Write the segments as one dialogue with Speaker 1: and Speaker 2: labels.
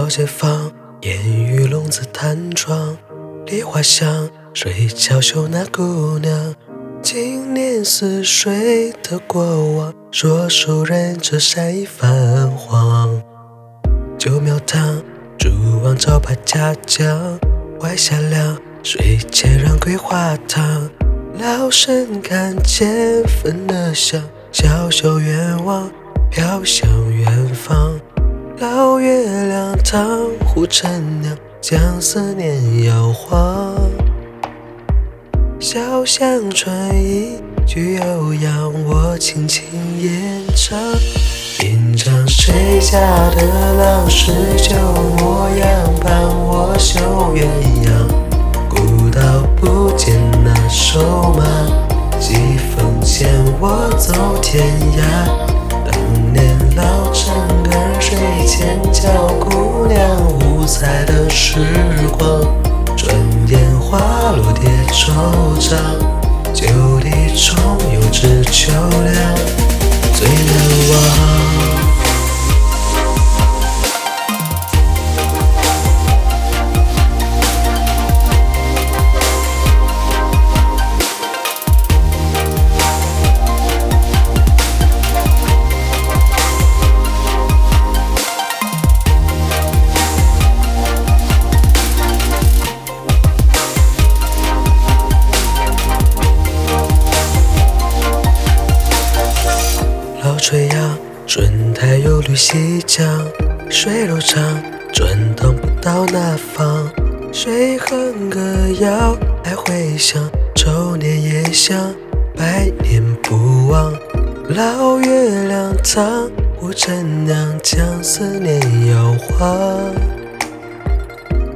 Speaker 1: 老街坊，烟雨笼子弹窗，梨花香，水桥秀那姑娘。今年似水的过往，说书人这山已泛黄。旧庙堂，蛛网招牌家将，晚霞亮，水前让桂花糖。老身看见分的香，小袖远望，飘向远方。老月亮烫护陈娘，将思念摇晃。小巷传一句悠扬，我轻轻吟唱。吟唱谁家的郎是旧模样，伴我绣鸳鸯。古道不见那瘦马，疾风牵我走天涯。彩的时光。花落蝶惆怅，旧地重游绿西江，水路长，转动不到那方。谁哼歌谣，来回响，周年夜香，百年不忘。老月亮藏，护陈娘将思念摇晃。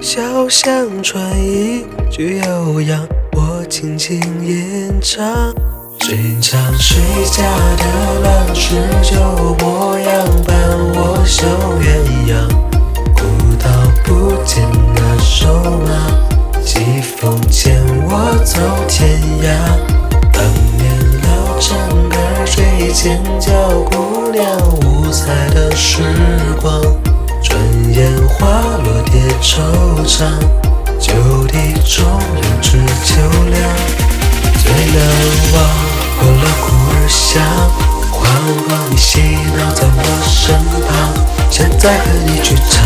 Speaker 1: 小巷传一句悠扬，我轻轻吟唱。谁唱？谁家的郎是旧牵我走天涯。当年老城儿水前教姑娘，五彩的时光，转眼花落蝶惆怅，旧地重游知秋凉，最难忘。过了苦而香，晃晃你嬉闹在我身旁。现在和你去唱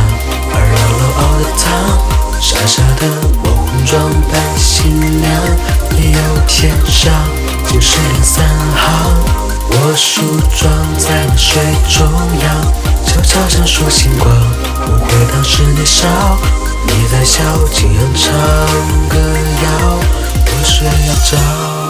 Speaker 1: 是三行。我梳妆在了水中央，悄悄闪烁星光，不悔当时年少。你在笑，轻扬唱歌谣，我睡要着。